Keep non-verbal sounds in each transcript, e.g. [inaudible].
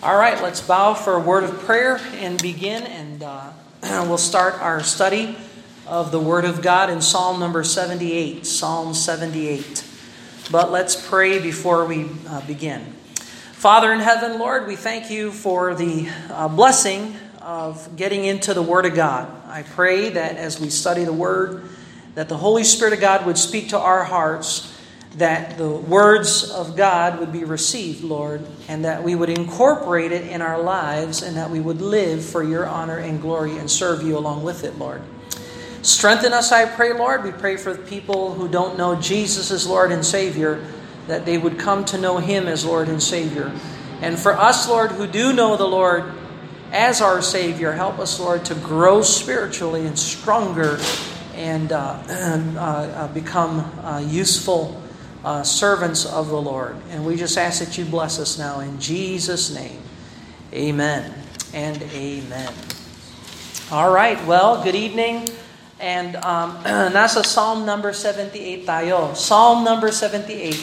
All right, let's bow for a word of prayer and begin, and uh, [clears throat] we'll start our study of the Word of God in Psalm number 78. Psalm 78. But let's pray before we uh, begin. Father in heaven, Lord, we thank you for the uh, blessing of getting into the Word of God. I pray that as we study the Word, that the Holy Spirit of God would speak to our hearts that the words of God would be received, Lord, and that we would incorporate it in our lives and that we would live for your honor and glory and serve you along with it, Lord. Strengthen us, I pray, Lord. We pray for people who don't know Jesus as Lord and Savior, that they would come to know Him as Lord and Savior. And for us, Lord, who do know the Lord as our Savior, help us, Lord, to grow spiritually and stronger and uh, [clears throat] uh, become uh, useful uh, servants of the Lord. And we just ask that you bless us now in Jesus' name. Amen and amen. All right, well, good evening. And um, [clears throat] nasa Psalm number 78 tayo. Psalm number 78.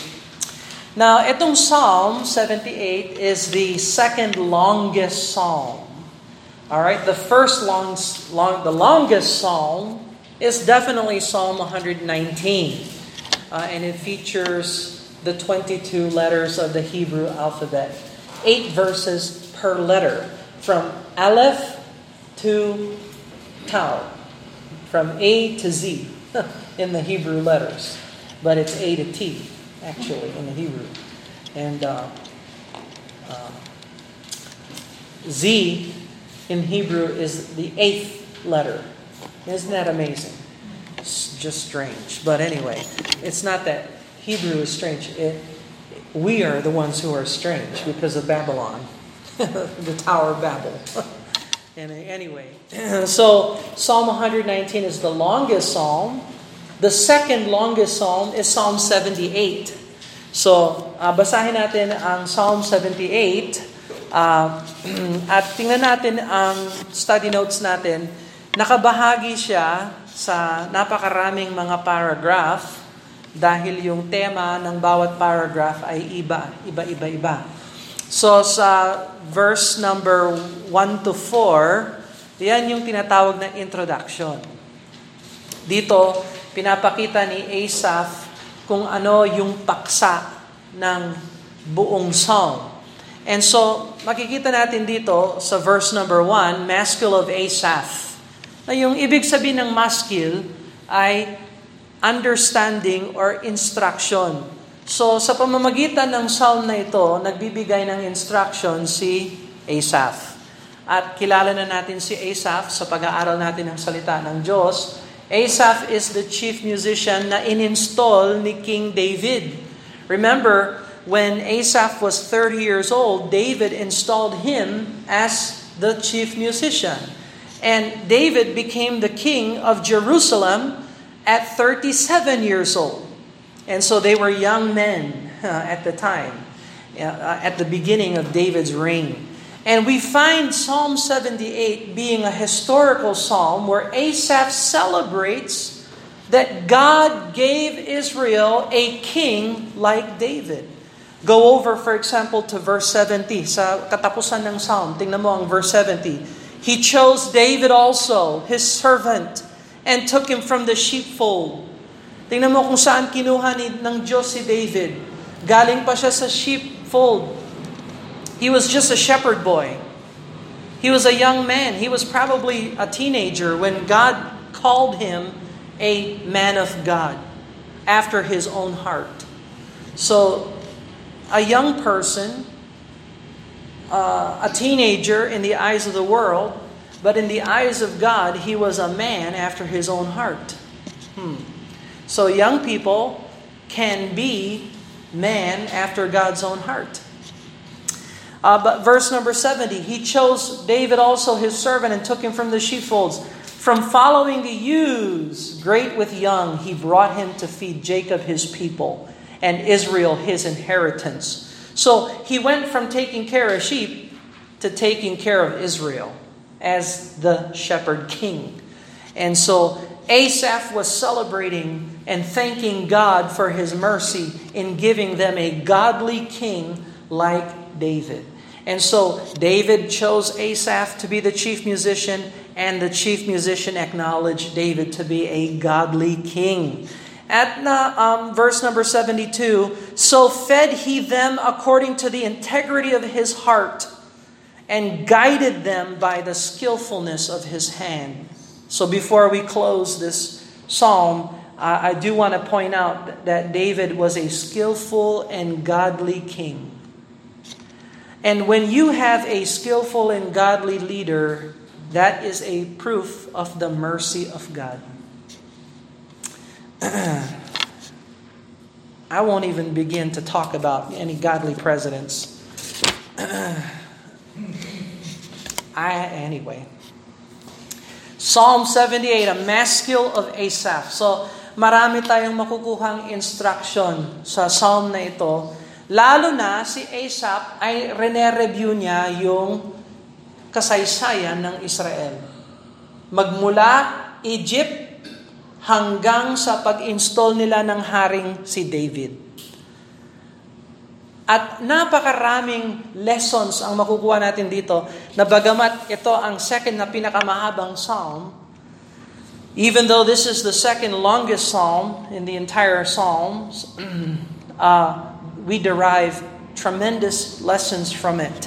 Now, itong Psalm 78 is the second longest psalm. All right, the first long, long the longest psalm is definitely Psalm 119 uh, and it features the 22 letters of the Hebrew alphabet. Eight verses per letter, from Aleph to Tau, from A to Z [laughs] in the Hebrew letters. But it's A to T, actually, in the Hebrew. And uh, uh, Z in Hebrew is the eighth letter. Isn't that amazing? It's just strange. But anyway, it's not that Hebrew is strange. It, we are the ones who are strange because of Babylon, [laughs] the Tower of Babel. [laughs] and anyway, [clears throat] so Psalm 119 is the longest psalm. The second longest psalm is Psalm 78. So, uh, basahin natin ang Psalm 78 uh, [clears throat] at tingnan natin ang study notes natin. Nakabahagi siya sa napakaraming mga paragraph dahil yung tema ng bawat paragraph ay iba, iba-iba-iba. So sa verse number 1 to 4, yan yung tinatawag na introduction. Dito, pinapakita ni Asaph kung ano yung paksa ng buong psalm. And so, makikita natin dito sa verse number 1, Maskil of Asaph yung ibig sabihin ng maskil ay understanding or instruction. So sa pamamagitan ng psalm na ito, nagbibigay ng instruction si Asaph. At kilala na natin si Asaph sa pag-aaral natin ng salita ng Diyos. Asaph is the chief musician na in-install ni King David. Remember, when Asaph was 30 years old, David installed him as the chief musician. And David became the king of Jerusalem at 37 years old. And so they were young men [laughs] uh, at the time, uh, at the beginning of David's reign. And we find Psalm 78 being a historical psalm where Asaph celebrates that God gave Israel a king like David. Go over, for example, to verse 70. Sa katapusan ng psalm, tingnan mo ang verse 70. He chose David also, his servant, and took him from the sheepfold. Tingnan mo kung saan kinuha ni, ng Diyos si David. Galing pa siya sa sheepfold. He was just a shepherd boy. He was a young man. He was probably a teenager when God called him a man of God after his own heart. So, a young person uh, a teenager in the eyes of the world, but in the eyes of God, he was a man after his own heart. Hmm. So young people can be man after God's own heart. Uh, but verse number 70, he chose David also his servant and took him from the sheepfolds. From following the ewes, great with young, he brought him to feed Jacob his people and Israel his inheritance. So he went from taking care of sheep to taking care of Israel as the shepherd king. And so Asaph was celebrating and thanking God for his mercy in giving them a godly king like David. And so David chose Asaph to be the chief musician, and the chief musician acknowledged David to be a godly king. At na, um, verse number 72, so fed he them according to the integrity of his heart and guided them by the skillfulness of his hand. So before we close this psalm, I do want to point out that David was a skillful and godly king. And when you have a skillful and godly leader, that is a proof of the mercy of God. [clears throat] I won't even begin to talk about any godly presidents. [clears throat] I anyway. Psalm 78, a maskil of Asaph. So, marami tayong makukuhang instruction sa psalm na ito Lalo na si Asaph ay rene-review niya yung kasaysayan ng Israel. Magmula Egypt hanggang sa pag-install nila ng haring si David. At napakaraming lessons ang makukuha natin dito na bagamat ito ang second na pinakamahabang psalm, even though this is the second longest psalm in the entire psalms, [clears throat] uh, we derive tremendous lessons from it.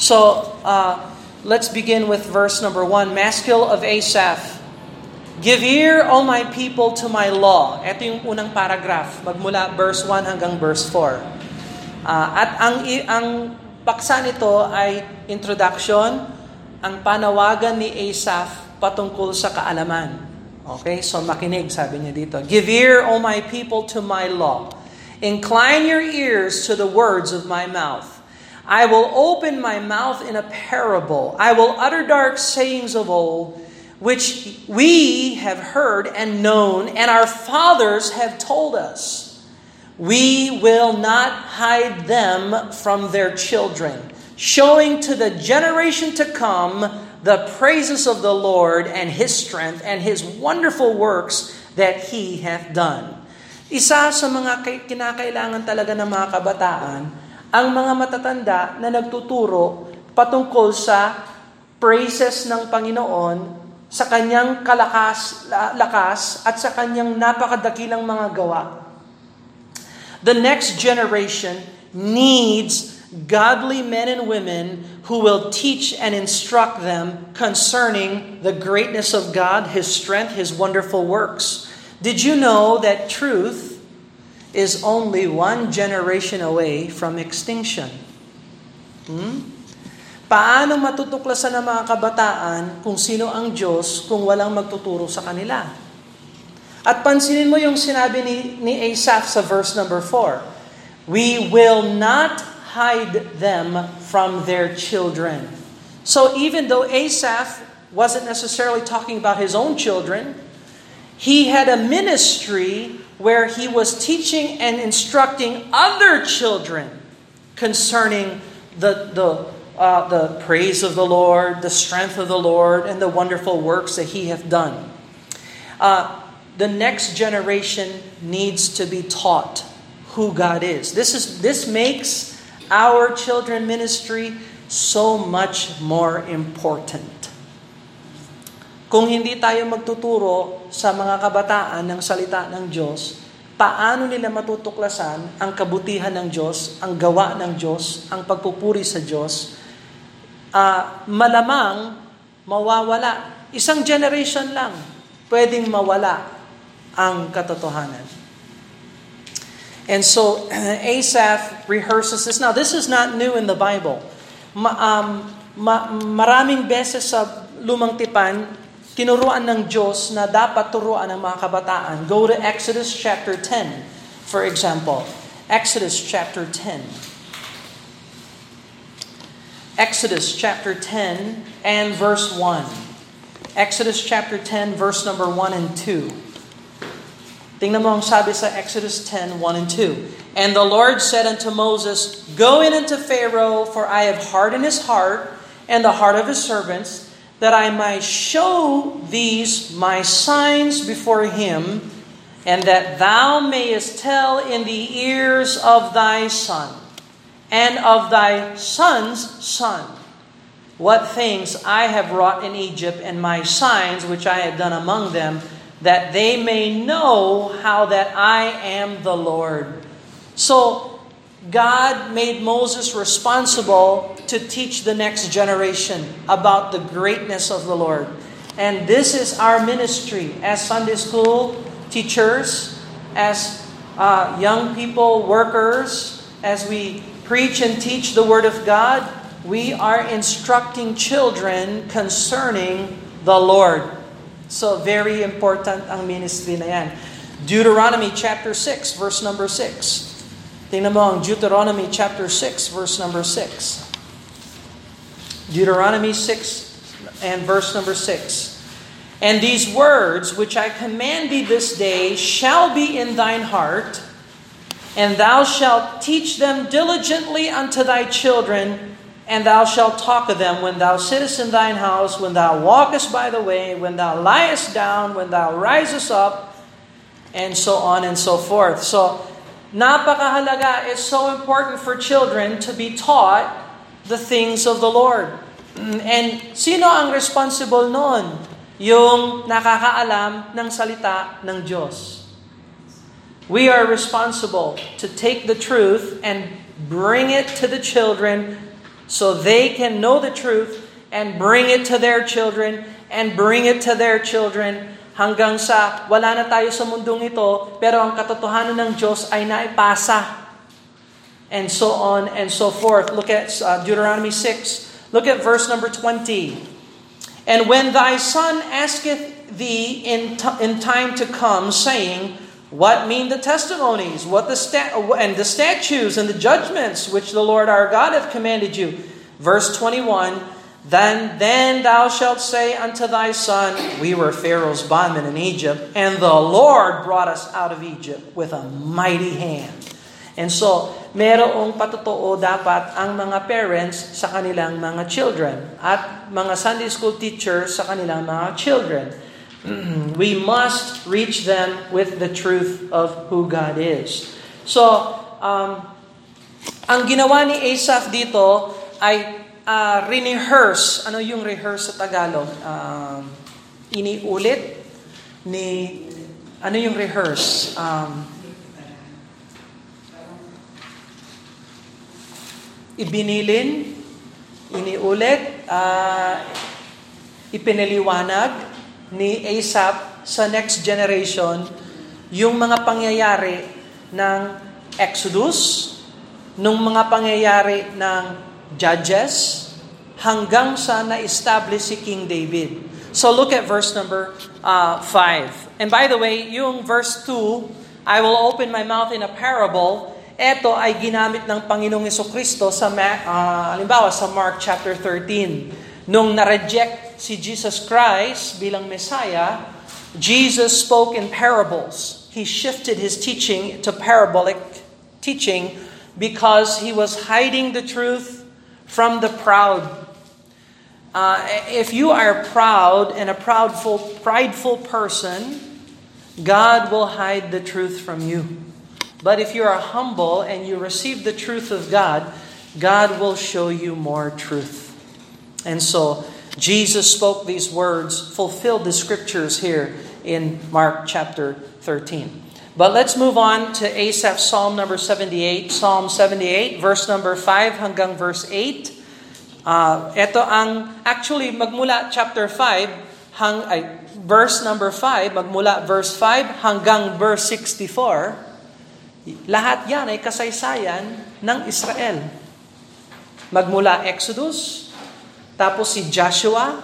So, uh, let's begin with verse number one. Maskil of Asaph. Give ear, O my people, to my law. Ito yung unang paragraph, magmula verse 1 hanggang verse 4. Uh, at ang, ang paksa nito ay introduction, ang panawagan ni Asaph patungkol sa kaalaman. Okay, so makinig, sabi niya dito. Give ear, O my people, to my law. Incline your ears to the words of my mouth. I will open my mouth in a parable. I will utter dark sayings of old, which we have heard and known, and our fathers have told us. We will not hide them from their children, showing to the generation to come the praises of the Lord and his strength and his wonderful works that he hath done. Isa sa mga kinakailangan talaga ng mga kabataan, ang mga matatanda na nagtuturo patungkol sa praises ng Panginoon sa kanyang kalakas, lakas at sa kanyang napakadakilang mga gawa. The next generation needs godly men and women who will teach and instruct them concerning the greatness of God, His strength, His wonderful works. Did you know that truth is only one generation away from extinction? Hmm? Paano matutuklasan ng mga kabataan kung sino ang Diyos kung walang magtuturo sa kanila? At pansinin mo yung sinabi ni, ni Asaph sa verse number 4. We will not hide them from their children. So even though Asaph wasn't necessarily talking about his own children, he had a ministry where he was teaching and instructing other children concerning the, the, uh, the praise of the Lord, the strength of the Lord, and the wonderful works that he hath done. Uh, the next generation needs to be taught who God is. This, is, this makes our children ministry so much more important. Kung hindi tayo magtuturo sa mga kabataan ng salita ng Diyos, paano nila matutuklasan ang kabutihan ng Diyos, ang gawa ng Diyos, ang pagpupuri sa Diyos, uh, malamang mawawala. Isang generation lang, pwedeng mawala ang katotohanan. And so, [clears throat] Asaph rehearses this. Now, this is not new in the Bible. Ma, um, ma, maraming beses sa lumang tipan, tinuruan ng Diyos na dapat turuan ng mga kabataan. Go to Exodus chapter 10, for example. Exodus chapter 10. Exodus chapter 10 and verse 1. Exodus chapter 10, verse number 1 and 2. Tingnan mo ang sabi sa Exodus 10, 1 and 2. And the Lord said unto Moses, Go in unto Pharaoh, for I have hardened his heart and the heart of his servants, that I might show these my signs before him, and that thou mayest tell in the ears of thy son, and of thy son's son, what things I have wrought in Egypt, and my signs which I have done among them, that they may know how that I am the Lord. So, God made Moses responsible to teach the next generation about the greatness of the Lord. And this is our ministry as Sunday school teachers, as uh, young people, workers, as we preach and teach the Word of God we are instructing children concerning the Lord. So very important ang ministry na yan. Deuteronomy chapter 6 verse number 6. Tingnan mo ang Deuteronomy chapter 6 verse number 6. Deuteronomy 6 and verse number 6. And these words which I command thee this day shall be in thine heart, and thou shalt teach them diligently unto thy children, And thou shalt talk of them when thou sittest in thine house, when thou walkest by the way, when thou liest down, when thou risest up, and so on and so forth. So, napakahalaga, it's so important for children to be taught the things of the Lord. And sino ang responsible noon? Yung nakakaalam ng salita ng Diyos. We are responsible to take the truth and bring it to the children so they can know the truth and bring it to their children and bring it to their children hanggang sa wala na tayo sa mundong ito pero ang katotohanan ng Diyos ay naipasa. And so on and so forth. Look at uh, Deuteronomy 6. Look at verse number 20. And when thy son asketh thee in, t- in time to come, saying, what mean the testimonies? What the sta- and the statutes and the judgments which the Lord our God hath commanded you? Verse 21 Then, then thou shalt say unto thy son, We were Pharaoh's bondmen in Egypt, and the Lord brought us out of Egypt with a mighty hand. And so, merong patotoo dapat ang mga parents sa kanilang mga children at mga Sunday school teachers sa kanilang mga children. [clears throat] we must reach them with the truth of who God is. So, um, ang ginawa ni Asaph dito ay uh, rehearse. Ano yung rehearse sa Tagalog? Um, iniulit ni ano yung rehearse? Um, ibinilin, iniulit, uh, ipinaliwanag, ni Asap sa next generation yung mga pangyayari ng Exodus, nung mga pangyayari ng Judges, hanggang sa na-establish si King David. So look at verse number 5. Uh, And by the way, yung verse 2, I will open my mouth in a parable. Ito ay ginamit ng Panginoong Kristo sa, uh, halimbawa, sa Mark chapter 13. Nung na-reject si Jesus Christ bilang Messiah, Jesus spoke in parables. He shifted his teaching to parabolic teaching because he was hiding the truth from the proud. Uh, if you are proud and a proudful, prideful person, God will hide the truth from you. But if you are humble and you receive the truth of God, God will show you more truth. And so, Jesus spoke these words, fulfilled the scriptures here in Mark chapter 13. But let's move on to Asaph Psalm number 78. Psalm 78, verse number 5 hanggang verse 8. Uh, ito ang, actually, magmula chapter 5, hang, ay, verse number 5, magmula verse 5 hanggang verse 64, lahat yan ay kasaysayan ng Israel. Magmula Exodus, tapos si Joshua,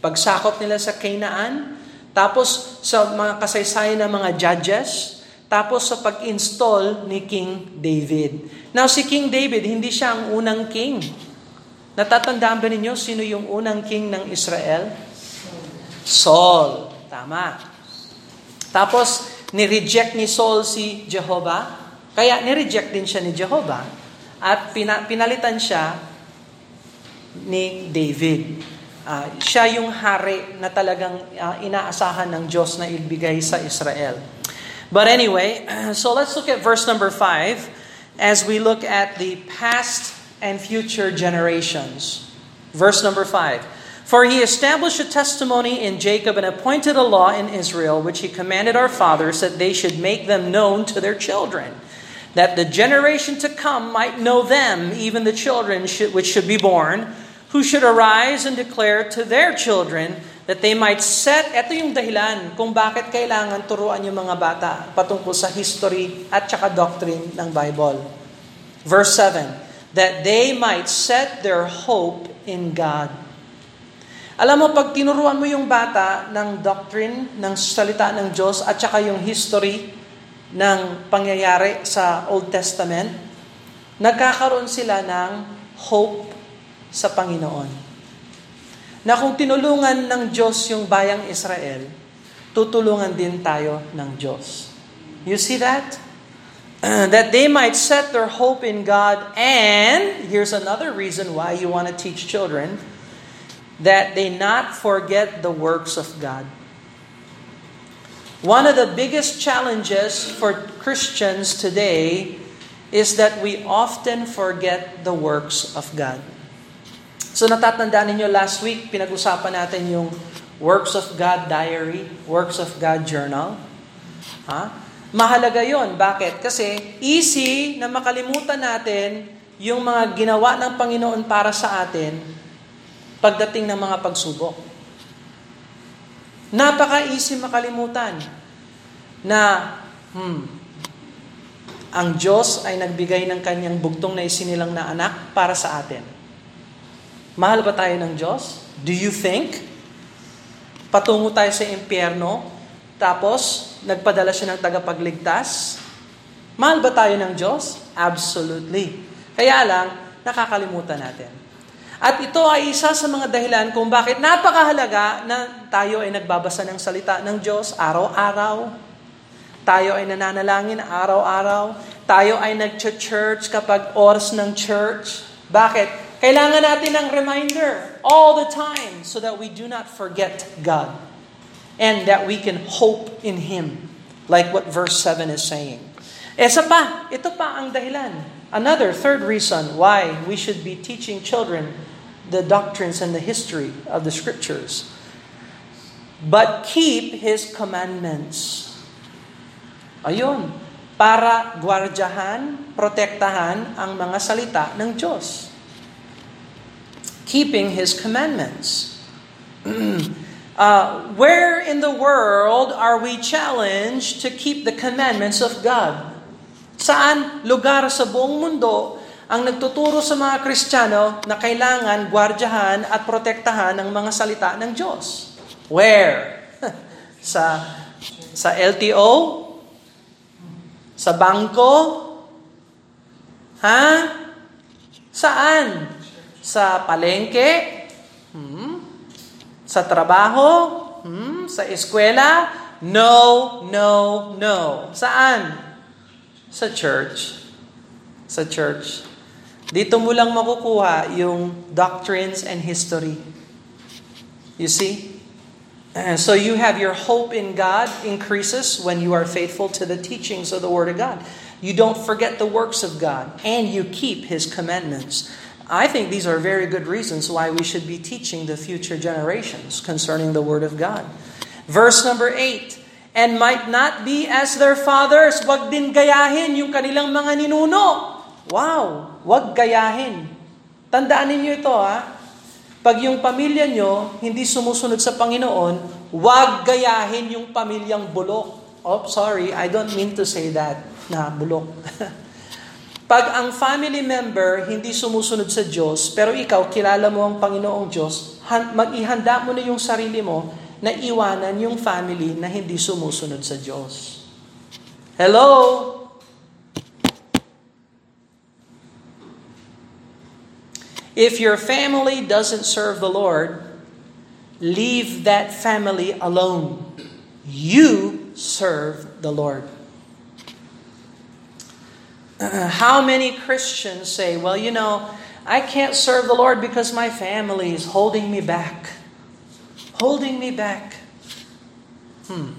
pagsakop nila sa Canaan. Tapos sa mga kasaysayan ng mga judges. Tapos sa pag-install ni King David. Now si King David, hindi siya ang unang king. Natatandaan ba ninyo sino yung unang king ng Israel? Saul. Tama. Tapos, ni-reject ni Saul si Jehovah. Kaya ni-reject din siya ni Jehovah. At pinalitan siya ni David. Uh, siya yung hari na talagang uh, inaasahan ng Diyos na ibigay sa Israel. But anyway, [clears throat] so let's look at verse number 5. as we look at the past and future generations. Verse number 5. For he established a testimony in Jacob and appointed a law in Israel, which he commanded our fathers that they should make them known to their children, that the generation to come might know them, even the children should, which should be born, who should arise and declare to their children that they might set, ito yung dahilan kung bakit kailangan turuan yung mga bata patungkol sa history at saka doctrine ng Bible. Verse 7, that they might set their hope in God. Alam mo, pag tinuruan mo yung bata ng doctrine, ng salita ng Diyos, at saka yung history ng pangyayari sa Old Testament, nagkakaroon sila ng hope sa Panginoon. Na kung tinulungan ng Diyos yung bayang Israel, tutulungan din tayo ng Diyos. You see that? [clears throat] That they might set their hope in God and, here's another reason why you want to teach children, that they not forget the works of God. One of the biggest challenges for Christians today is that we often forget the works of God. So natatandaan ninyo last week, pinag-usapan natin yung Works of God Diary, Works of God Journal. Ha? Mahalaga yon. Bakit? Kasi easy na makalimutan natin yung mga ginawa ng Panginoon para sa atin pagdating ng mga pagsubok. Napaka-easy makalimutan na hmm, ang Diyos ay nagbigay ng kanyang bugtong na isinilang na anak para sa atin. Mahal ba tayo ng Diyos? Do you think? Patungo tayo sa impyerno, tapos nagpadala siya ng tagapagligtas? Mahal ba tayo ng Diyos? Absolutely. Kaya lang, nakakalimutan natin. At ito ay isa sa mga dahilan kung bakit napakahalaga na tayo ay nagbabasa ng salita ng Diyos araw-araw. Tayo ay nananalangin araw-araw. Tayo ay nag-church kapag oras ng church. Bakit? Kailangan natin ng reminder all the time so that we do not forget God and that we can hope in Him like what verse 7 is saying. Esa pa, ito pa ang dahilan. Another third reason why we should be teaching children the doctrines and the history of the scriptures. But keep His commandments. Ayun, para gwardyahan, protektahan ang mga salita ng Diyos. Keeping His commandments. [clears throat] uh, where in the world are we challenged to keep the commandments of God? Saan lugar sa buong mundo ang nagtuturo sa mga Kristiyano na kailangan gwardyahan at protektahan ang mga salita ng Diyos. Where? [laughs] sa sa LTO? Sa bangko? Ha? Saan? Sa palengke? Hmm? Sa trabaho? Hmm? Sa eskwela? No, no, no. Saan? Sa church. Sa church. Dito mo lang makukuha yung doctrines and history. You see? Uh, so you have your hope in God increases when you are faithful to the teachings of the Word of God. You don't forget the works of God, and you keep His commandments. I think these are very good reasons why we should be teaching the future generations concerning the Word of God. Verse number 8, And might not be as their fathers, wag din gayahin yung kanilang mga ninuno. Wow! Huwag gayahin. Tandaan ninyo ito ha. Pag yung pamilya nyo hindi sumusunod sa Panginoon, huwag gayahin yung pamilyang bulok. Oh, sorry, I don't mean to say that na bulok. [laughs] Pag ang family member hindi sumusunod sa Diyos, pero ikaw kilala mo ang Panginoong Diyos, mag-ihanda mo na yung sarili mo na iwanan yung family na hindi sumusunod sa Diyos. Hello? If your family doesn't serve the Lord, leave that family alone. You serve the Lord. Uh, [clears throat] how many Christians say, well, you know, I can't serve the Lord because my family is holding me back. Holding me back. Hmm.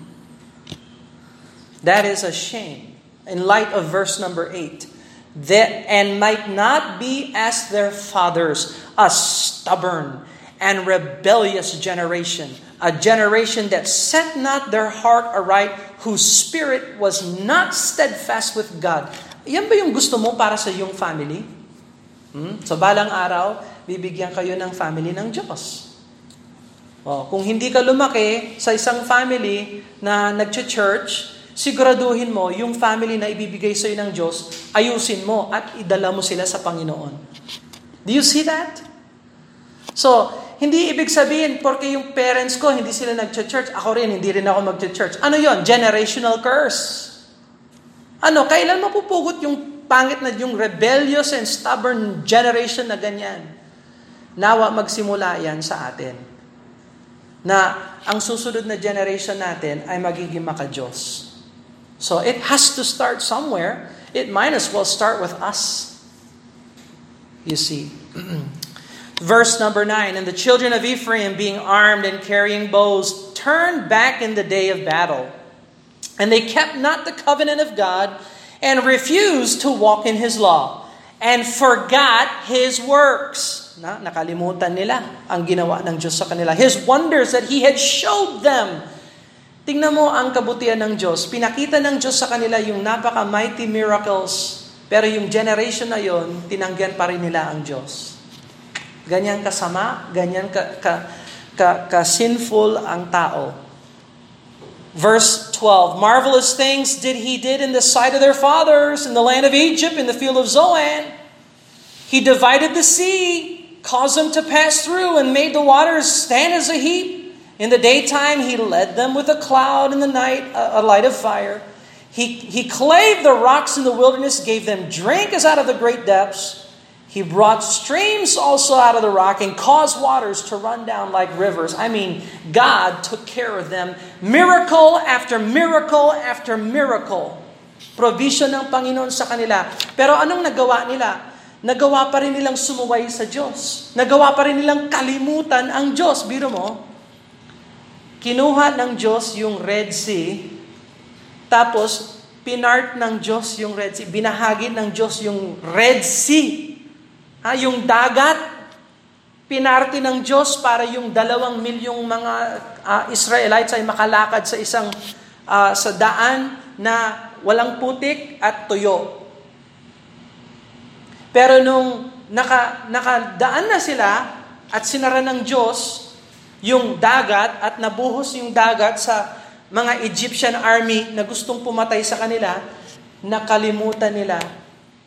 That is a shame in light of verse number 8. That and might not be as their fathers, a stubborn and rebellious generation, a generation that set not their heart aright, whose spirit was not steadfast with God. Yan ba yung gusto mo para sa iyong family? Hmm? So balang araw, bibigyan kayo ng family ng Diyos. Oh, kung hindi ka lumaki sa isang family na nag-church, siguraduhin mo yung family na ibibigay sa iyo ng Diyos, ayusin mo at idala mo sila sa Panginoon. Do you see that? So, hindi ibig sabihin, porque yung parents ko, hindi sila nag-church, ako rin, hindi rin ako mag-church. Ano yon Generational curse. Ano, kailan mapupugot yung pangit na yung rebellious and stubborn generation na ganyan? Nawa magsimula yan sa atin na ang susunod na generation natin ay magiging makajos. So it has to start somewhere. It might as well start with us. You see. [clears throat] Verse number 9 And the children of Ephraim, being armed and carrying bows, turned back in the day of battle. And they kept not the covenant of God and refused to walk in his law and forgot his works na nakalimutan nila ang ginawa ng Diyos sa kanila. His wonders that He had showed them. Tingnan mo ang kabutihan ng Diyos. Pinakita ng Diyos sa kanila yung napaka-mighty miracles. Pero yung generation na yon, tinanggihan pa rin nila ang Diyos. Ganyan kasama, ganyan ka, ka, ka, ka sinful ang tao. Verse 12, Marvelous things did he did in the sight of their fathers, in the land of Egypt, in the field of Zoan. He divided the sea caused them to pass through and made the waters stand as a heap. In the daytime, he led them with a cloud, in the night, a, light of fire. He, he clave the rocks in the wilderness, gave them drink as out of the great depths. He brought streams also out of the rock and caused waters to run down like rivers. I mean, God took care of them. Miracle after miracle after miracle. Provision ng Panginoon sa kanila. Pero anong nagawa nila? nagawa pa rin nilang sumuway sa Diyos. Nagawa pa rin nilang kalimutan ang Diyos. Biro mo, kinuha ng Diyos yung Red Sea, tapos pinart ng Diyos yung Red Sea, binahagi ng Diyos yung Red Sea. Ha, yung dagat, pinarte ng Diyos para yung dalawang milyong mga uh, Israelites ay makalakad sa isang uh, sa daan na walang putik at tuyo. Pero nung naka, nakadaan na sila at sinara ng Diyos yung dagat at nabuhos yung dagat sa mga Egyptian army na gustong pumatay sa kanila, nakalimutan nila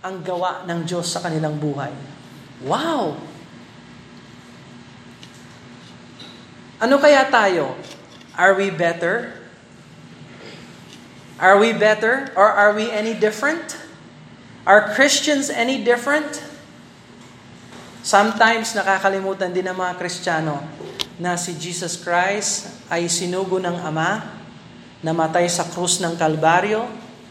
ang gawa ng Diyos sa kanilang buhay. Wow! Ano kaya tayo? Are we better? Are we better or are we any different? Are Christians any different? Sometimes nakakalimutan din ng mga Kristiyano na si Jesus Christ ay sinugo ng Ama, namatay sa krus ng Kalbaryo,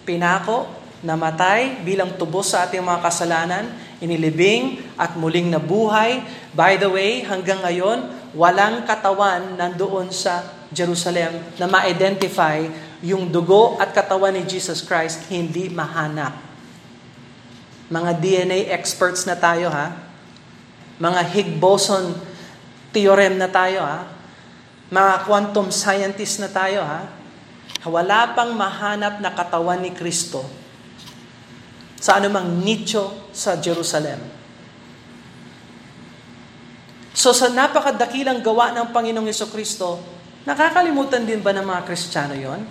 pinako, namatay bilang tubos sa ating mga kasalanan, inilibing at muling nabuhay. By the way, hanggang ngayon, walang katawan nandoon sa Jerusalem na ma-identify yung dugo at katawan ni Jesus Christ hindi mahanap. Mga DNA experts na tayo ha. Mga Higgs-boson theorem na tayo ha. Mga quantum scientists na tayo ha. Wala pang mahanap na katawan ni Kristo sa anumang nicho sa Jerusalem. So sa napakadakilang gawa ng Panginoong Yeso Kristo, nakakalimutan din ba ng mga Kristiyano yon?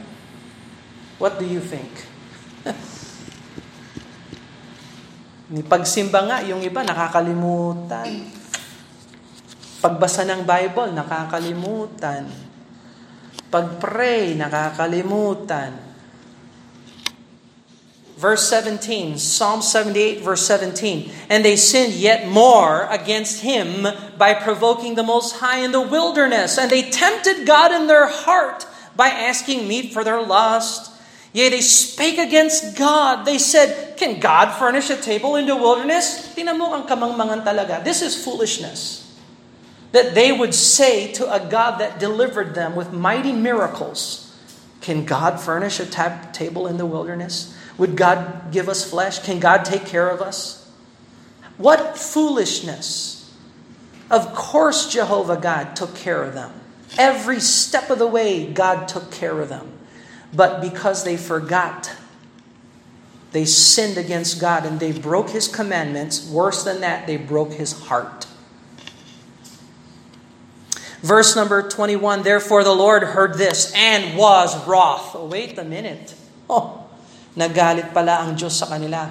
What do you think? [laughs] Ni pagsimba nga, yung iba nakakalimutan. Pagbasa ng Bible, nakakalimutan. Pag-pray, nakakalimutan. Verse 17, Psalm 78, verse 17. And they sinned yet more against him by provoking the Most High in the wilderness. And they tempted God in their heart by asking meat for their lust. Yea, they spake against God. They said, Can God furnish a table in the wilderness? Tingnan mo ang kamangmangan talaga. This is foolishness. That they would say to a God that delivered them with mighty miracles, Can God furnish a tab- table in the wilderness? Would God give us flesh? Can God take care of us? What foolishness. Of course, Jehovah God took care of them. Every step of the way, God took care of them. But because they forgot, they sinned against God and they broke His commandments. Worse than that, they broke His heart. Verse number 21 Therefore the Lord heard this and was wroth. Oh, wait a minute. Oh, nagalit pala ang Diyos sa kanila.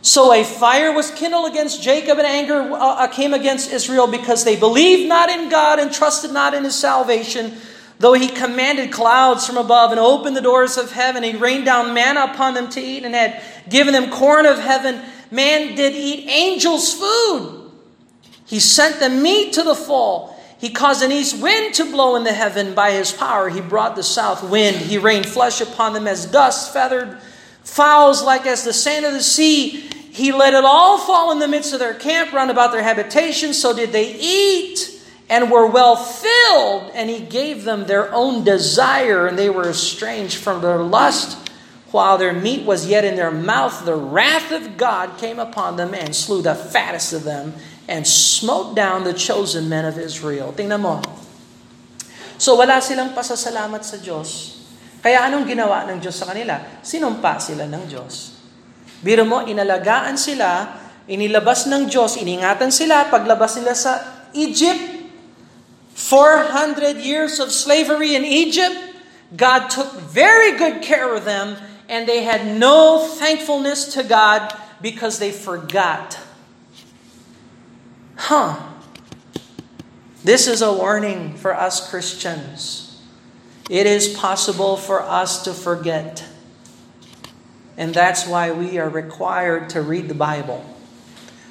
So a fire was kindled against Jacob, and anger uh, came against Israel because they believed not in God and trusted not in his salvation. Though he commanded clouds from above and opened the doors of heaven, he rained down manna upon them to eat and had given them corn of heaven. Man did eat angels' food. He sent them meat to the full. He caused an east wind to blow in the heaven by his power. He brought the south wind. He rained flesh upon them as dust, feathered fowls like as the sand of the sea. He let it all fall in the midst of their camp round about their habitation. So did they eat and were well filled, and he gave them their own desire, and they were estranged from their lust. While their meat was yet in their mouth, the wrath of God came upon them and slew the fattest of them and smote down the chosen men of Israel. Tingnan mo. So wala silang pasasalamat sa Diyos. Kaya anong ginawa ng Diyos sa kanila? Sinumpa sila ng Diyos. Biro mo, inalagaan sila, inilabas ng Diyos, iningatan sila, paglabas nila sa Egypt, 400 years of slavery in Egypt, God took very good care of them, and they had no thankfulness to God because they forgot. Huh. This is a warning for us Christians. It is possible for us to forget. And that's why we are required to read the Bible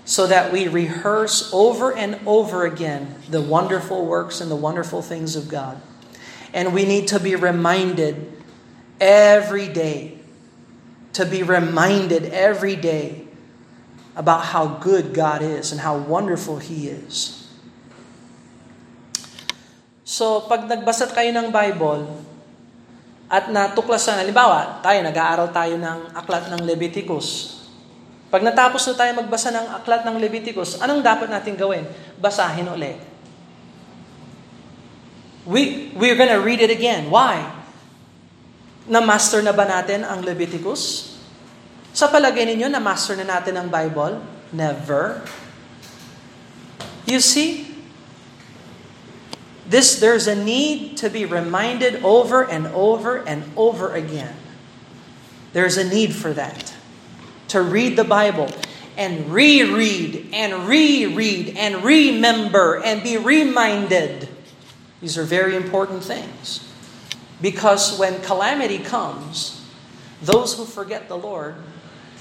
so that we rehearse over and over again the wonderful works and the wonderful things of God. And we need to be reminded every day, to be reminded every day about how good God is and how wonderful He is. So, pag nagbasa kayo ng Bible, at natuklasan, halimbawa, tayo, nag-aaral tayo ng aklat ng Leviticus. Pag natapos na tayo magbasa ng aklat ng Leviticus, anong dapat natin gawin? Basahin ulit. We, we're gonna read it again. Why? Na-master na ba natin ang Leviticus? Sa palagay ninyo, na-master na natin ang Bible? Never. You see, This, there's a need to be reminded over and over and over again. There's a need for that. To read the Bible and reread and reread and remember and be reminded. These are very important things. Because when calamity comes, those who forget the Lord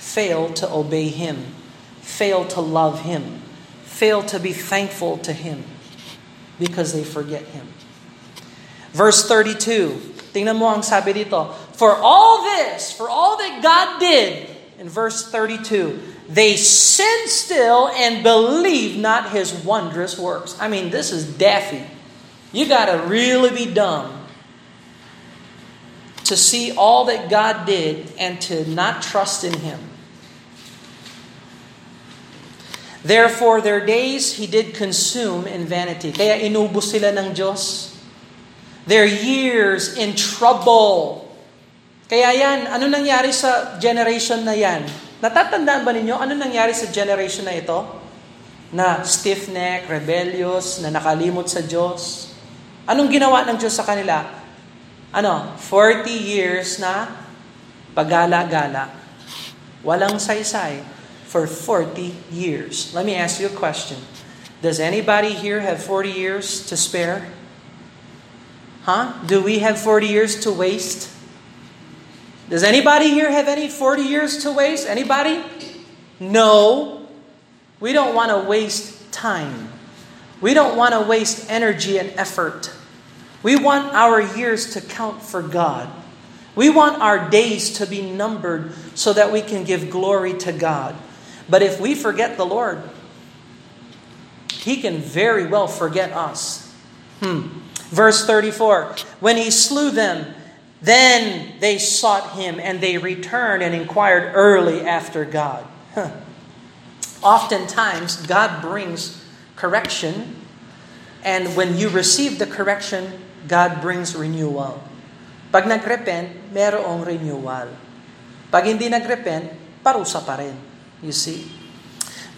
fail to obey Him, fail to love Him, fail to be thankful to Him because they forget Him. Verse 32, tingnan mo ang sabi dito. For all this, for all that God did, in verse 32, they sinned still and believe not His wondrous works. I mean, this is daffy. You got to really be dumb to see all that God did and to not trust in Him. Therefore, their days he did consume in vanity. Kaya inubos sila ng Diyos. Their years in trouble. Kaya yan, ano nangyari sa generation na yan? Natatandaan ba ninyo ano nangyari sa generation na ito? Na stiff-neck, rebellious, na nakalimot sa Diyos. Anong ginawa ng Diyos sa kanila? Ano? 40 years na pagala-gala. Walang saysay for 40 years. Let me ask you a question. Does anybody here have 40 years to spare? Huh? Do we have 40 years to waste? Does anybody here have any 40 years to waste? Anybody? No. We don't want to waste time. We don't want to waste energy and effort. We want our years to count for God. We want our days to be numbered so that we can give glory to God. But if we forget the Lord, He can very well forget us. Hmm. Verse 34 When He slew them, Then they sought him and they returned and inquired early after God. Huh. Oftentimes, God brings correction, and when you receive the correction, God brings renewal. Pag nagrepent, merong renewal. Pag hindi nagrepent, parusa pa rin. You see?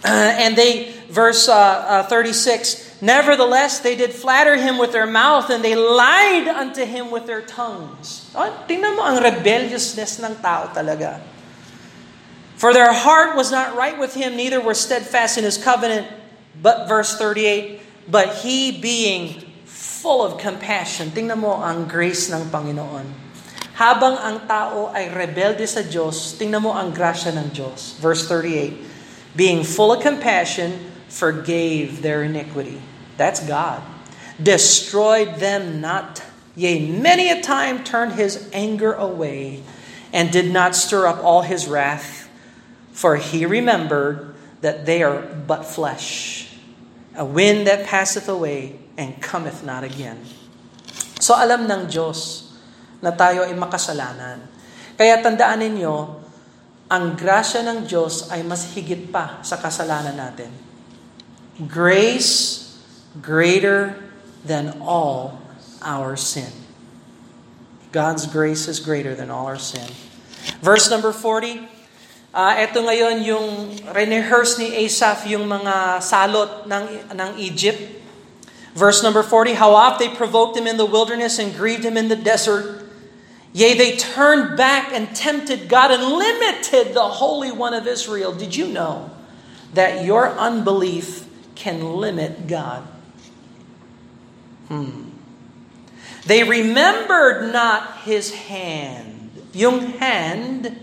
Uh, and they, verse uh, uh, 36, Nevertheless, they did flatter him with their mouth and they lied unto him with their tongues. Oh, tingnan mo ang rebelliousness ng tao talaga. For their heart was not right with him, neither were steadfast in his covenant. But, verse 38, but he being full of compassion. Tingnan mo ang grace ng Panginoon. Habang ang tao ay rebelde sa Diyos, tingnan mo ang grasya ng Diyos. Verse 38, being full of compassion, forgave their iniquity. That's God. Destroyed them not. Yea, many a time turned his anger away and did not stir up all his wrath, for he remembered that they are but flesh, a wind that passeth away and cometh not again. So alam ng Diyos na tayo ay makasalanan. Kaya tandaan ninyo, ang grasya ng Diyos ay mas higit pa sa kasalanan natin. Grace greater than all our sin. God's grace is greater than all our sin. Verse number 40, uh, ito ngayon yung rehearse ni Asaph yung mga salot ng, ng Egypt. Verse number 40, How oft they provoked him in the wilderness and grieved him in the desert. Yea, they turned back and tempted God and limited the Holy One of Israel. Did you know that your unbelief can limit God. Hmm. They remembered not His hand. Yung hand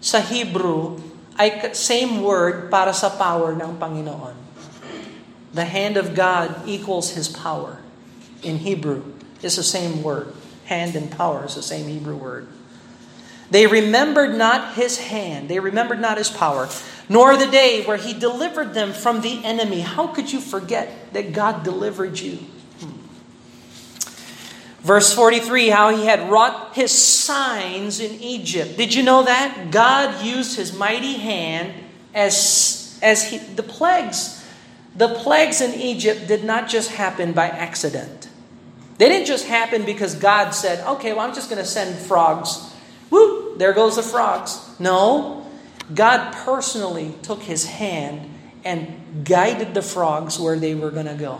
sa Hebrew ay same word para sa power ng Panginoon. The hand of God equals His power. In Hebrew, it's the same word. Hand and power is the same Hebrew word. They remembered not His hand. They remembered not His power nor the day where he delivered them from the enemy. How could you forget that God delivered you? Verse 43, how he had wrought his signs in Egypt. Did you know that? God used his mighty hand as, as he, the plagues. The plagues in Egypt did not just happen by accident. They didn't just happen because God said, okay, well, I'm just going to send frogs. Woo, there goes the frogs. No, God personally took his hand and guided the frogs where they were going to go.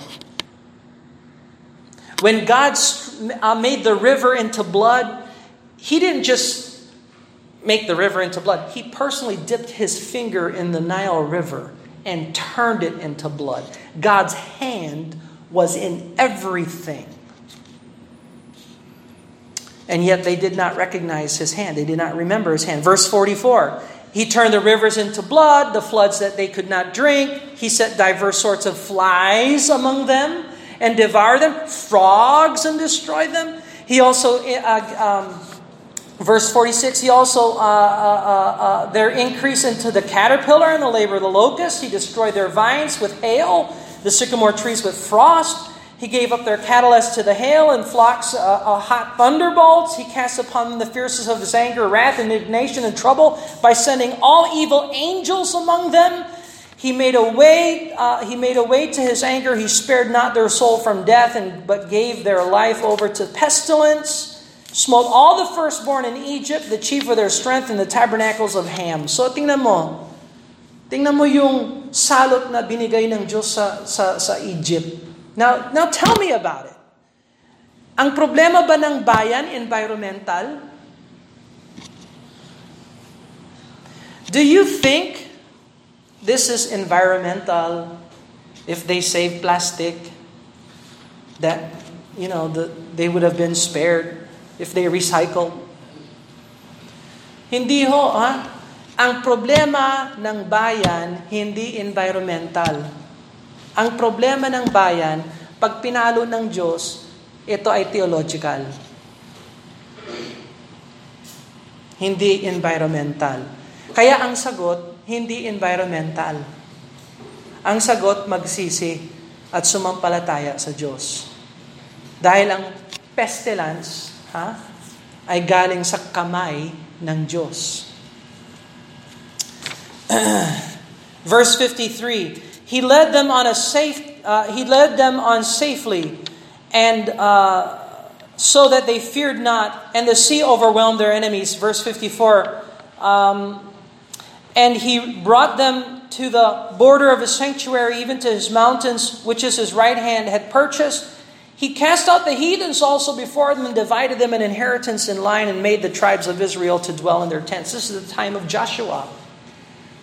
When God uh, made the river into blood, he didn't just make the river into blood. He personally dipped his finger in the Nile River and turned it into blood. God's hand was in everything. And yet they did not recognize his hand. They did not remember his hand. Verse 44 he turned the rivers into blood, the floods that they could not drink. He set diverse sorts of flies among them and devoured them, frogs and destroyed them. He also, uh, um, verse 46, he also, uh, uh, uh, uh, their increase into the caterpillar and the labor of the locust. He destroyed their vines with hail, the sycamore trees with frost. He gave up their cattle as to the hail and flocks uh, uh, hot thunderbolts. He cast upon them the fierceness of his anger, wrath, indignation, and trouble by sending all evil angels among them. He made a way. Uh, he made a way to his anger. He spared not their soul from death, and but gave their life over to pestilence. Smote all the firstborn in Egypt, the chief of their strength, in the tabernacles of Ham. So tingnan mo, tingnan mo yung salot na binigay ng Diyos sa, sa, sa Egypt. Now, now tell me about it. Ang problema ba ng bayan environmental? Do you think this is environmental if they save plastic that you know the, they would have been spared if they recycle? Hindi ho, ha? Ang problema ng bayan hindi environmental ang problema ng bayan, pag pinalo ng Diyos, ito ay theological. Hindi environmental. Kaya ang sagot, hindi environmental. Ang sagot, magsisi at sumampalataya sa Diyos. Dahil ang pestilence, ha? ay galing sa kamay ng Diyos. [clears throat] Verse 53, He led them on a safe, uh, He led them on safely, and uh, so that they feared not, and the sea overwhelmed their enemies. Verse 54, um, and He brought them to the border of His sanctuary, even to His mountains, which is His right hand had purchased. He cast out the heathens also before them and divided them an inheritance in line and made the tribes of Israel to dwell in their tents. This is the time of Joshua.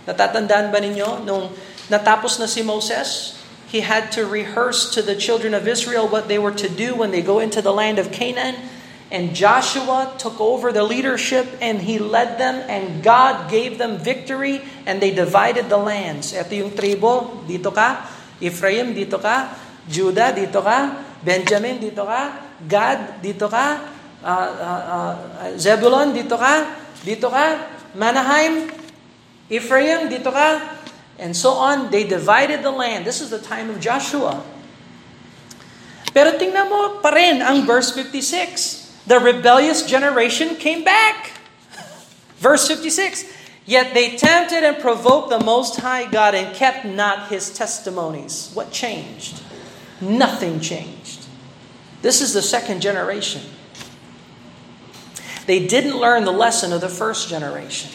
Natatandaan ba ninyo nung natapos na si Moses? He had to rehearse to the children of Israel what they were to do when they go into the land of Canaan. And Joshua took over the leadership and he led them and God gave them victory and they divided the lands. Ito yung tribo, dito ka. Ephraim, dito ka. Judah, dito ka. Benjamin, dito ka. Gad, dito ka. Uh, uh, uh, Zebulon, dito ka. Dito ka. Manaheim, Ephraim, dito ka. And so on, they divided the land. This is the time of Joshua. Pero tingnan mo pa rin ang verse 56. The rebellious generation came back. [laughs] Verse 56. Yet they tempted and provoked the Most High God and kept not his testimonies. What changed? Nothing changed. This is the second generation. They didn't learn the lesson of the first generation.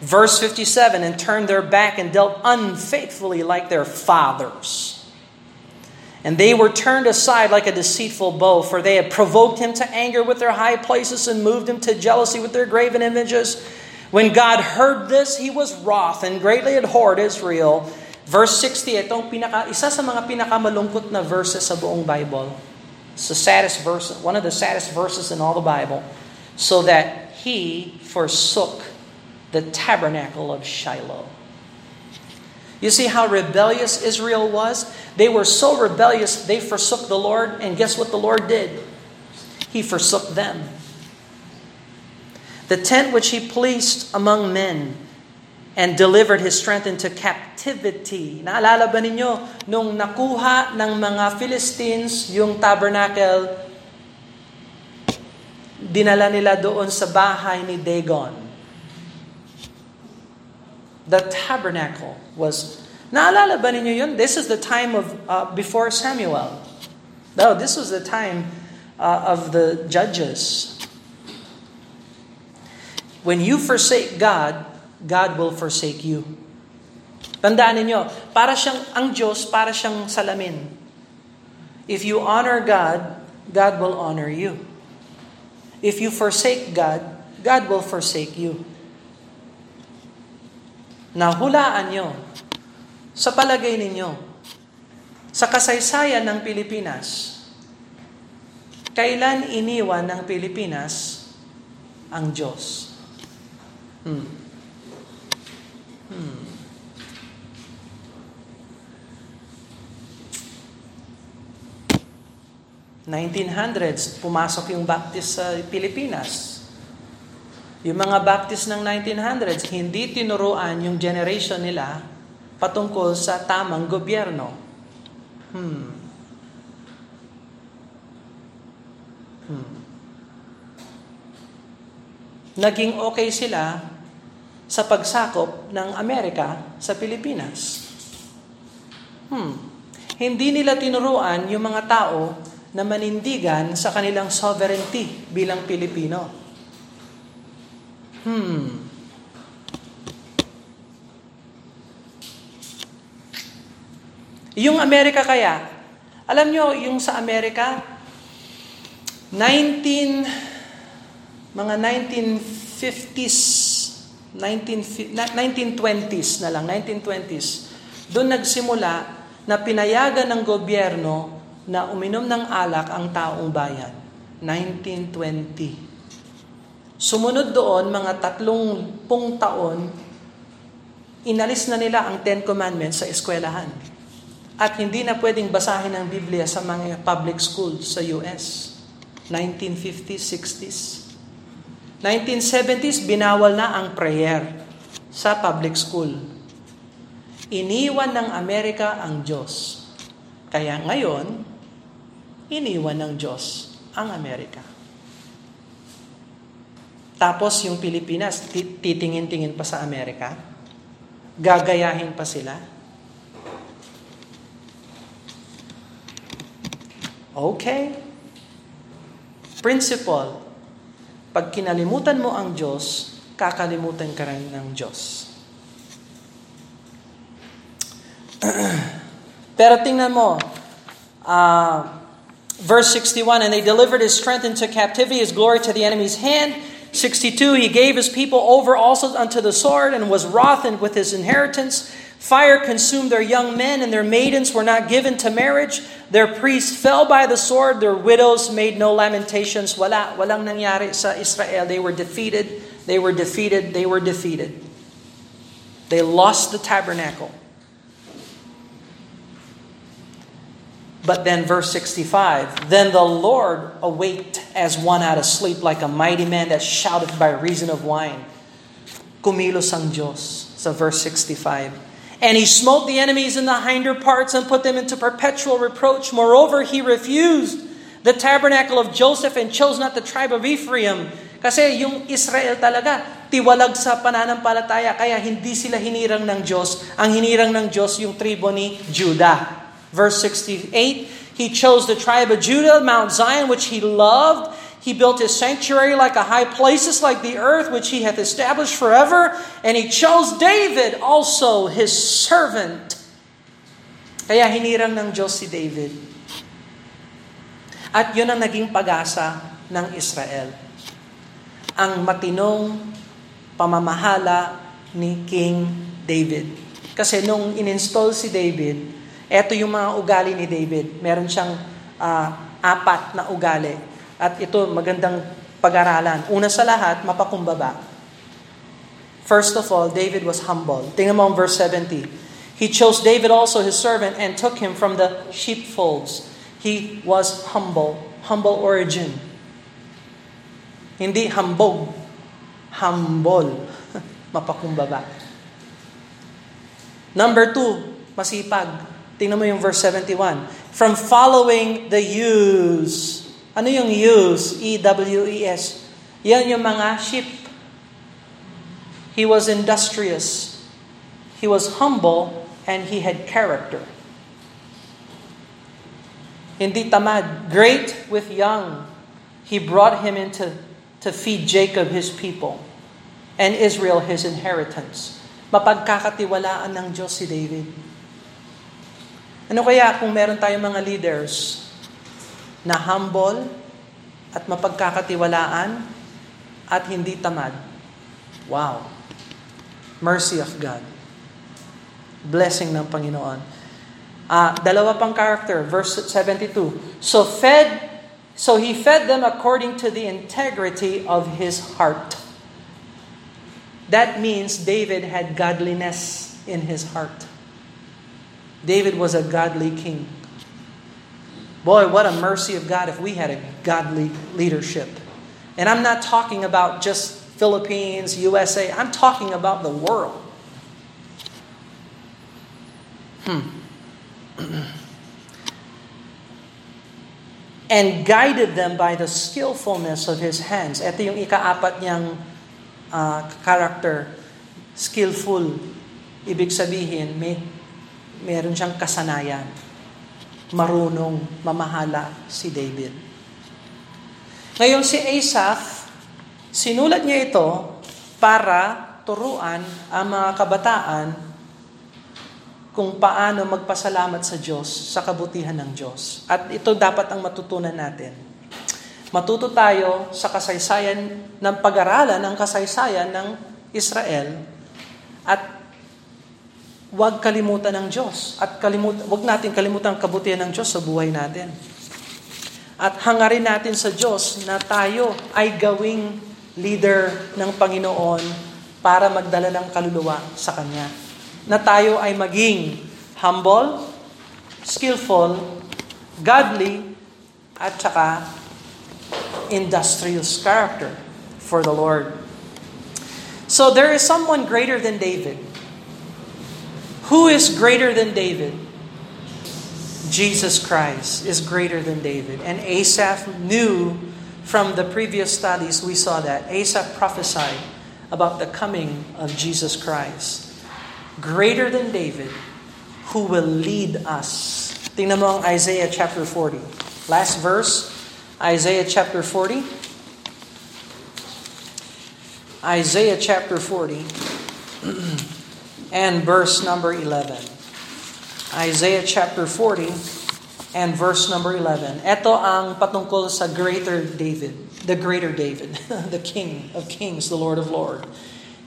Verse 57 and turned their back and dealt unfaithfully like their fathers. And they were turned aside like a deceitful bow, for they had provoked him to anger with their high places and moved him to jealousy with their graven images. When God heard this, he was wroth and greatly abhorred Israel. Verse 60, itong pinaka, isa sa mga pinakamalungkot na verses sa buong Bible. It's the saddest verse, one of the saddest verses in all the Bible. So that he forsook the tabernacle of Shiloh. You see how rebellious Israel was? They were so rebellious, they forsook the Lord, and guess what the Lord did? He forsook them. The tent which he placed among men and delivered his strength into captivity. Naalala ba ninyo, nung nakuha ng mga Philistines yung tabernacle, dinala nila doon sa bahay ni Dagon. The tabernacle was, naalala ba ninyo yun? This is the time of, uh, before Samuel. No, this was the time uh, of the judges. When you forsake God, God will forsake you. Tandaan ninyo, para siyang ang Diyos, para siyang salamin. If you honor God, God will honor you. If you forsake God, God will forsake you. Now, hulaan nyo, sa palagay ninyo, sa kasaysayan ng Pilipinas, kailan iniwan ng Pilipinas ang Diyos? Hmm. Hmm. ...1900s, pumasok yung Baptist sa Pilipinas. Yung mga Baptist ng 1900s, hindi tinuruan yung generation nila patungkol sa tamang gobyerno. Hmm. Hmm. Naging okay sila sa pagsakop ng Amerika sa Pilipinas. Hmm. Hindi nila tinuruan yung mga tao na manindigan sa kanilang sovereignty bilang Pilipino. Hmm. Yung Amerika kaya, alam nyo, yung sa Amerika, 19, mga 1950s, 19, 1920s na lang, 1920s, doon nagsimula na pinayagan ng gobyerno na uminom ng alak ang taong bayan. 1920. Sumunod doon, mga tatlong pung taon, inalis na nila ang Ten Commandments sa eskwelahan. At hindi na pwedeng basahin ang Biblia sa mga public schools sa US. 1950s, 60s. 1970s, binawal na ang prayer sa public school. Iniwan ng Amerika ang Diyos. Kaya ngayon, iniwan ng Diyos ang Amerika. Tapos yung Pilipinas, titingin-tingin pa sa Amerika? Gagayahin pa sila? Okay. Principle. Pag kinalimutan mo ang Diyos, kakalimutan ka rin ng Diyos. [clears throat] Pero tingnan mo, uh, verse 61, And they delivered his strength into captivity, his glory to the enemy's hand. 62, He gave His people over also unto the sword and was wroth with His inheritance. Fire consumed their young men, and their maidens were not given to marriage. Their priests fell by the sword, their widows made no lamentations. Wala, walang nangyari sa Israel. They were defeated, they were defeated, they were defeated. They lost the tabernacle. But then, verse 65 Then the Lord awaked as one out of sleep, like a mighty man that shouted by reason of wine. Kumilos ang Diyos, sa verse 65. And he smote the enemies in the hinder parts and put them into perpetual reproach. Moreover, he refused the tabernacle of Joseph and chose not the tribe of Ephraim. Kasi yung Israel talaga, tiwalag sa pananampalataya, kaya hindi sila hinirang ng Diyos. Ang hinirang ng Diyos yung tribo ni Judah. Verse 68 He chose the tribe of Judah, Mount Zion, which he loved. He built his sanctuary like a high places, like the earth, which he hath established forever. And he chose David, also his servant. Kaya hinirang ng Diyos si David. At yun ang naging pag-asa ng Israel. Ang matinong pamamahala ni King David. Kasi nung in-install si David, ito yung mga ugali ni David. Meron siyang uh, apat na ugali. At ito magandang pag-aralan. Una sa lahat, mapakumbaba. First of all, David was humble. Tingnan mo ang verse 70. He chose David also his servant and took him from the sheepfolds. He was humble. Humble origin. Hindi hambog. Humble. [laughs] Mapakumbaba. Number two, masipag. Tingnan mo yung verse 71. From following the ewes. Ano yung ewes? E-W-E-S. Yan yung mga sheep. He was industrious. He was humble and he had character. Hindi tamad. Great with young. He brought him into to feed Jacob his people and Israel his inheritance. Mapagkakatiwalaan ng Diyos si David. Ano kaya kung meron tayong mga leaders na humble at mapagkakatiwalaan at hindi tamad? Wow. Mercy of God. Blessing ng Panginoon. Uh, dalawa pang character, verse 72. So fed so he fed them according to the integrity of his heart. That means David had godliness in his heart. David was a godly king. Boy, what a mercy of God if we had a godly leadership. And I'm not talking about just Philippines, USA, I'm talking about the world. Hmm. [clears throat] and guided them by the skillfulness of his hands. Ito yung ikaapat niyang uh, character, skillful. Ibig sabihin, may meron siyang kasanayan. Marunong mamahala si David. Ngayon si Asaph, sinulat niya ito para turuan ang mga kabataan kung paano magpasalamat sa Diyos sa kabutihan ng Diyos. At ito dapat ang matutunan natin. Matuto tayo sa kasaysayan ng pag-aralan ng kasaysayan ng Israel at Huwag kalimutan ng Diyos. At kalimut, huwag natin kalimutan ang kabutihan ng Diyos sa buhay natin. At hangarin natin sa Diyos na tayo ay gawing leader ng Panginoon para magdala ng kaluluwa sa Kanya. Na tayo ay maging humble, skillful, godly, at saka industrious character for the Lord. So there is someone greater than David. Who is greater than David? Jesus Christ is greater than David. And Asaph knew from the previous studies, we saw that Asaph prophesied about the coming of Jesus Christ. Greater than David, who will lead us. Tingnan mo ang Isaiah chapter 40. Last verse, Isaiah chapter 40. Isaiah chapter 40 [clears throat] and verse number 11. Isaiah chapter 40 and verse number 11. Ito ang patungkol sa greater David, the greater David, [laughs] the King of kings, the Lord of lords.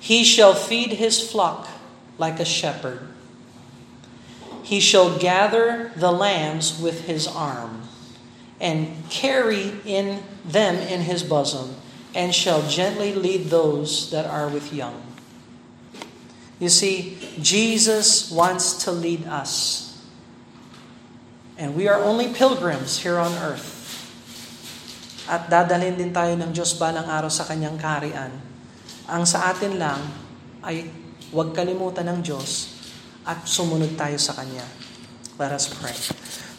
He shall feed his flock like a shepherd. He shall gather the lambs with his arm and carry in them in his bosom and shall gently lead those that are with young. You see, Jesus wants to lead us. And we are only pilgrims here on earth. At dadalhin din tayo ng Diyos balang araw sa kanyang karian. Ang sa atin lang ay huwag kalimutan ng Diyos at sumunod tayo sa Kanya. Let us pray.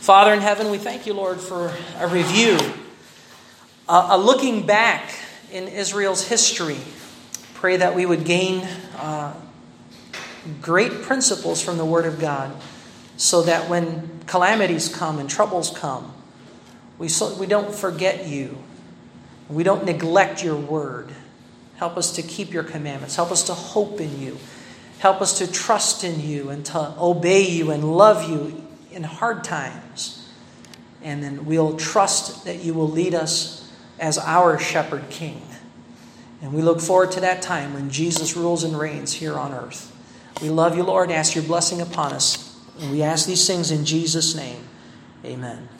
Father in heaven, we thank you, Lord, for a review, a, a looking back in Israel's history. Pray that we would gain uh, great principles from the Word of God so that when calamities come and troubles come, we, so, we don't forget you. We don't neglect your Word. Help us to keep your commandments. Help us to hope in you. Help us to trust in you and to obey you and love you in hard times. And then we'll trust that you will lead us as our shepherd king. And we look forward to that time when Jesus rules and reigns here on earth. We love you, Lord, and ask your blessing upon us. And we ask these things in Jesus' name. Amen amen.